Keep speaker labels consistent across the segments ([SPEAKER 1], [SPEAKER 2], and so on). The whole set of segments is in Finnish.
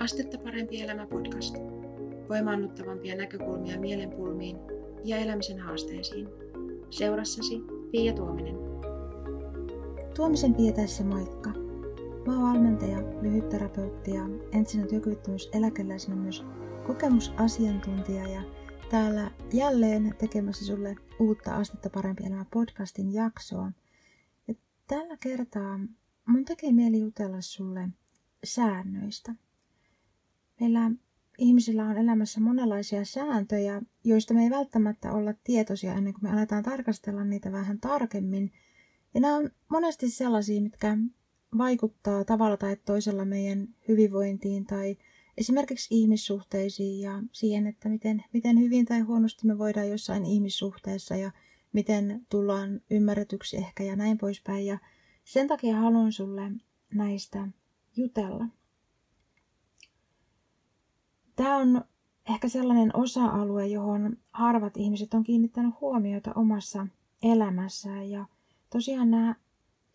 [SPEAKER 1] Astetta parempi elämä podcast. Voimaannuttavampia näkökulmia mielenpulmiin ja elämisen haasteisiin. Seurassasi Pia Tuominen.
[SPEAKER 2] Tuomisen Pia tässä moikka. Mä oon valmentaja, lyhytterapeutti ja entisenä työkyvyttömyyseläkeläisenä myös kokemusasiantuntija ja täällä jälleen tekemässä sulle uutta Astetta parempi elämä podcastin jaksoa. Ja tällä kertaa mun tekee mieli jutella sulle säännöistä. Meillä ihmisillä on elämässä monenlaisia sääntöjä, joista me ei välttämättä olla tietoisia ennen kuin me aletaan tarkastella niitä vähän tarkemmin. Ja nämä on monesti sellaisia, mitkä vaikuttaa tavalla tai toisella meidän hyvinvointiin tai esimerkiksi ihmissuhteisiin ja siihen, että miten, miten hyvin tai huonosti me voidaan jossain ihmissuhteessa ja miten tullaan ymmärretyksi ehkä ja näin poispäin. Ja sen takia haluan sulle näistä jutella. Tämä on ehkä sellainen osa-alue, johon harvat ihmiset on kiinnittänyt huomiota omassa elämässään. Ja tosiaan nämä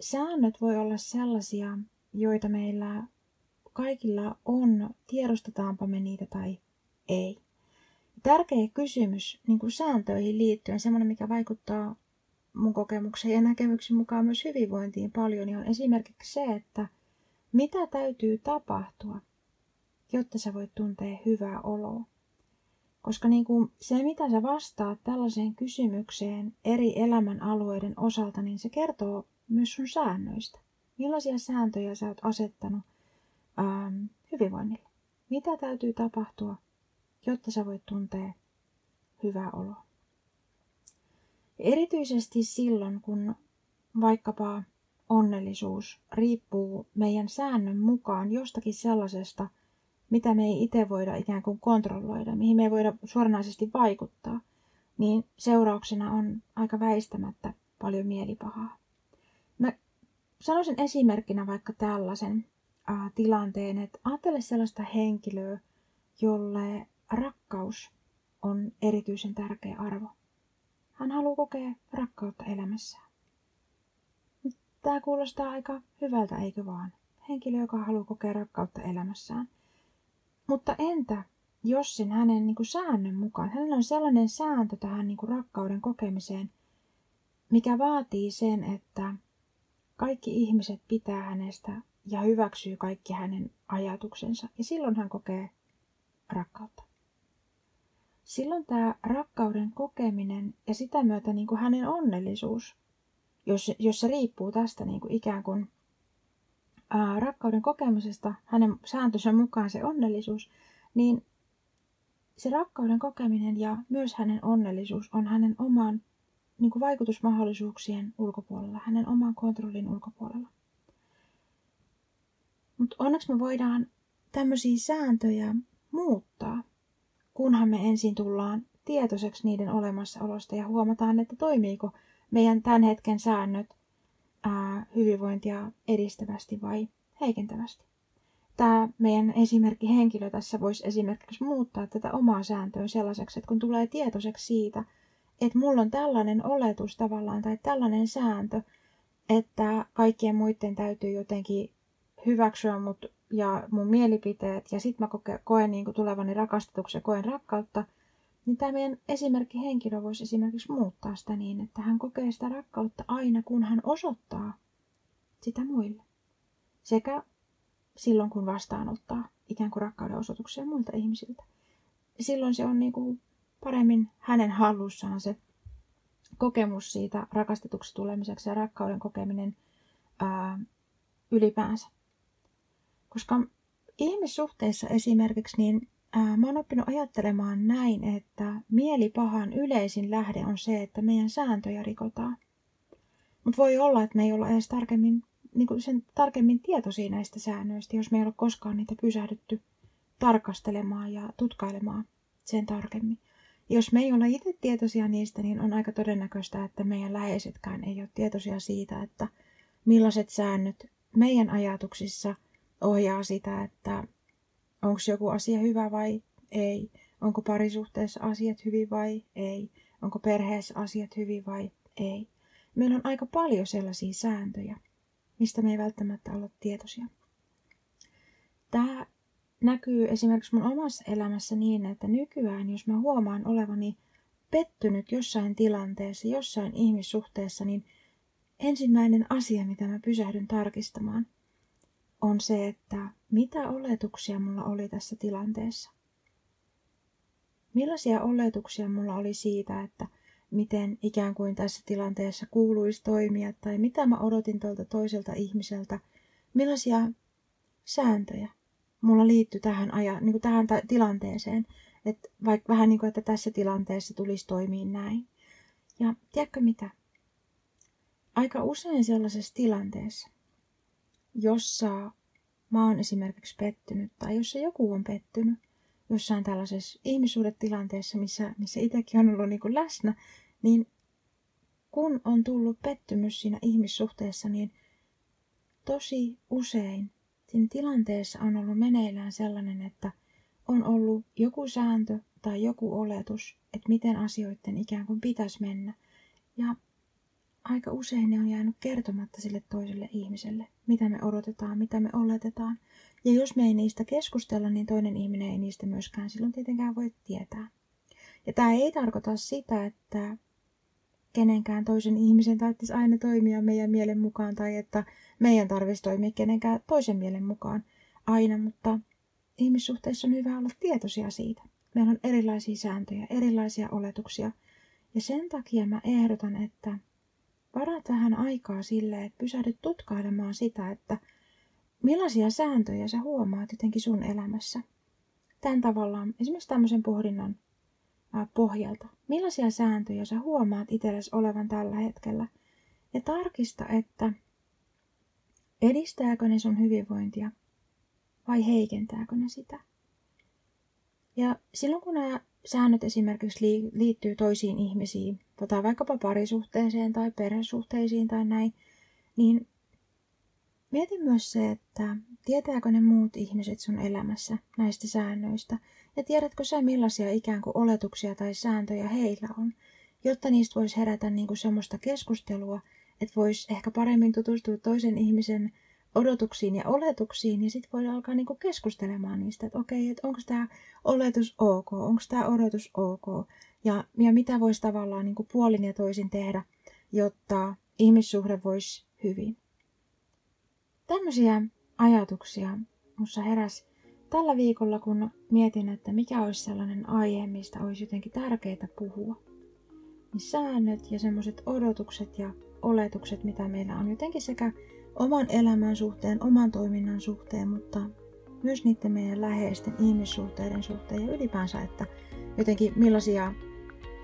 [SPEAKER 2] säännöt voi olla sellaisia, joita meillä kaikilla on, tiedostetaanpa me niitä tai ei. Tärkeä kysymys niin kuin sääntöihin liittyen, semmoinen mikä vaikuttaa mun kokemuksen ja näkemyksen mukaan myös hyvinvointiin paljon, niin on esimerkiksi se, että mitä täytyy tapahtua, jotta sä voit tuntea hyvää oloa. Koska niin kuin se, mitä sä vastaat tällaiseen kysymykseen eri elämän alueiden osalta, niin se kertoo myös sun säännöistä. Millaisia sääntöjä sä oot asettanut ähm, hyvinvoinnille? Mitä täytyy tapahtua, jotta sä voit tuntea hyvää oloa? Erityisesti silloin, kun vaikkapa onnellisuus riippuu meidän säännön mukaan jostakin sellaisesta, mitä me ei itse voida ikään kuin kontrolloida, mihin me ei voida suoranaisesti vaikuttaa, niin seurauksena on aika väistämättä paljon mielipahaa. Mä sanoisin esimerkkinä vaikka tällaisen äh, tilanteen, että ajattele sellaista henkilöä, jolle rakkaus on erityisen tärkeä arvo. Hän haluaa kokea rakkautta elämässään. Tämä kuulostaa aika hyvältä, eikö vaan? Henkilö, joka haluaa kokea rakkautta elämässään. Mutta entä jos sen hänen niin kuin säännön mukaan, hänellä on sellainen sääntö tähän niin kuin rakkauden kokemiseen, mikä vaatii sen, että kaikki ihmiset pitää hänestä ja hyväksyy kaikki hänen ajatuksensa. Ja silloin hän kokee rakkautta. Silloin tämä rakkauden kokeminen ja sitä myötä niin kuin hänen onnellisuus jos, jos se riippuu tästä niin kuin ikään kuin ää, rakkauden kokemisesta, hänen sääntönsä mukaan se onnellisuus, niin se rakkauden kokeminen ja myös hänen onnellisuus on hänen oman niin kuin vaikutusmahdollisuuksien ulkopuolella, hänen oman kontrollin ulkopuolella. Mutta onneksi me voidaan tämmöisiä sääntöjä muuttaa, kunhan me ensin tullaan tietoiseksi niiden olemassaolosta ja huomataan, että toimiiko meidän tämän hetken säännöt ää, hyvinvointia edistävästi vai heikentävästi. Tämä meidän esimerkki henkilö tässä voisi esimerkiksi muuttaa tätä omaa sääntöä sellaiseksi, että kun tulee tietoiseksi siitä, että mulla on tällainen oletus tavallaan tai tällainen sääntö, että kaikkien muiden täytyy jotenkin hyväksyä mut ja mun mielipiteet ja sitten mä koen niin tulevani rakastetuksi ja koen rakkautta, niin tämä meidän esimerkki henkilö voisi esimerkiksi muuttaa sitä niin, että hän kokee sitä rakkautta aina, kun hän osoittaa sitä muille. Sekä silloin, kun vastaanottaa ikään kuin rakkauden osoituksia muilta ihmisiltä. Silloin se on niin kuin paremmin hänen hallussaan se kokemus siitä rakastetuksi tulemiseksi ja rakkauden kokeminen ää, ylipäänsä. Koska ihmissuhteissa esimerkiksi niin ää, mä oon oppinut ajattelemaan näin, että mielipahan yleisin lähde on se, että meidän sääntöjä rikotaan. Mutta voi olla, että me ei olla edes tarkemmin, niin kuin sen tarkemmin tietoisia näistä säännöistä, jos me ei ole koskaan niitä pysähdytty tarkastelemaan ja tutkailemaan sen tarkemmin. Jos me ei olla itse tietoisia niistä, niin on aika todennäköistä, että meidän läheisetkään ei ole tietoisia siitä, että millaiset säännöt meidän ajatuksissa ohjaa sitä, että onko joku asia hyvä vai ei, onko parisuhteessa asiat hyvin vai ei, onko perheessä asiat hyvin vai ei. Meillä on aika paljon sellaisia sääntöjä, mistä me ei välttämättä olla tietoisia. Tämä näkyy esimerkiksi mun omassa elämässä niin, että nykyään, jos mä huomaan olevani pettynyt jossain tilanteessa, jossain ihmissuhteessa, niin ensimmäinen asia, mitä mä pysähdyn tarkistamaan, on se, että mitä oletuksia mulla oli tässä tilanteessa. Millaisia oletuksia mulla oli siitä, että miten ikään kuin tässä tilanteessa kuuluisi toimia tai mitä mä odotin tuolta toiselta ihmiseltä, millaisia sääntöjä mulla liittyi tähän, aja, niin kuin tähän tilanteeseen, että vaikka vähän niin kuin, että tässä tilanteessa tulisi toimia näin. Ja tiedätkö mitä? Aika usein sellaisessa tilanteessa, jossa mä oon esimerkiksi pettynyt tai jossa joku on pettynyt jossain tällaisessa ihmissuhdetilanteessa, missä, missä itsekin on ollut niin kuin läsnä, niin kun on tullut pettymys siinä ihmissuhteessa, niin tosi usein siinä tilanteessa on ollut meneillään sellainen, että on ollut joku sääntö tai joku oletus, että miten asioiden ikään kuin pitäisi mennä. Ja aika usein ne on jäänyt kertomatta sille toiselle ihmiselle, mitä me odotetaan, mitä me oletetaan. Ja jos me ei niistä keskustella, niin toinen ihminen ei niistä myöskään silloin tietenkään voi tietää. Ja tämä ei tarkoita sitä, että kenenkään toisen ihmisen tarvitsisi aina toimia meidän mielen mukaan tai että meidän tarvitsisi toimia kenenkään toisen mielen mukaan aina, mutta ihmissuhteissa on hyvä olla tietoisia siitä. Meillä on erilaisia sääntöjä, erilaisia oletuksia ja sen takia mä ehdotan, että varaat vähän aikaa sille, että pysähdyt tutkailemaan sitä, että millaisia sääntöjä sä huomaat jotenkin sun elämässä. Tämän tavallaan, esimerkiksi tämmöisen pohdinnan pohjalta. Millaisia sääntöjä sä huomaat itsellesi olevan tällä hetkellä? Ja tarkista, että edistääkö ne sun hyvinvointia vai heikentääkö ne sitä. Ja silloin kun nämä säännöt esimerkiksi liittyy toisiin ihmisiin, tai vaikkapa parisuhteeseen tai perhesuhteisiin tai näin, niin mieti myös se, että tietääkö ne muut ihmiset sun elämässä näistä säännöistä, ja tiedätkö sä millaisia ikään kuin oletuksia tai sääntöjä heillä on, jotta niistä voisi herätä niin kuin semmoista keskustelua, että voisi ehkä paremmin tutustua toisen ihmisen odotuksiin ja oletuksiin, ja sitten voi alkaa niinku keskustelemaan niistä, että okei, että onko tämä oletus ok, onko tämä odotus ok, ja, ja mitä voisi tavallaan niinku puolin ja toisin tehdä, jotta ihmissuhde voisi hyvin. Tämmöisiä ajatuksia minussa heräsi tällä viikolla, kun mietin, että mikä olisi sellainen aihe, mistä olisi jotenkin tärkeää puhua. Niin säännöt ja semmoiset odotukset ja oletukset, mitä meillä on jotenkin sekä oman elämän suhteen, oman toiminnan suhteen, mutta myös niiden meidän läheisten ihmissuhteiden suhteen ja ylipäänsä, että jotenkin millaisia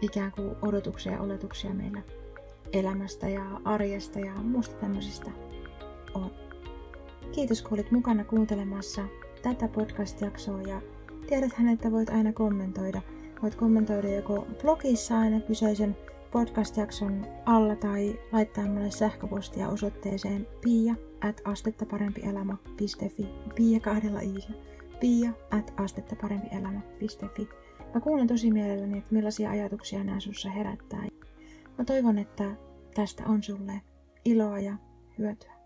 [SPEAKER 2] ikään kuin odotuksia ja oletuksia meillä elämästä ja arjesta ja muusta tämmöisistä on. Kiitos kun olit mukana kuuntelemassa tätä podcast-jaksoa ja tiedäthän, että voit aina kommentoida. Voit kommentoida joko blogissa aina kyseisen podcast-jakson alla tai laittaa mulle sähköpostia osoitteeseen pia at astettaparempielämä.fi pia kahdella iisillä pia at astettaparempielämä.fi Mä kuulen tosi mielelläni, että millaisia ajatuksia nämä sussa herättää. Mä toivon, että tästä on sulle iloa ja hyötyä.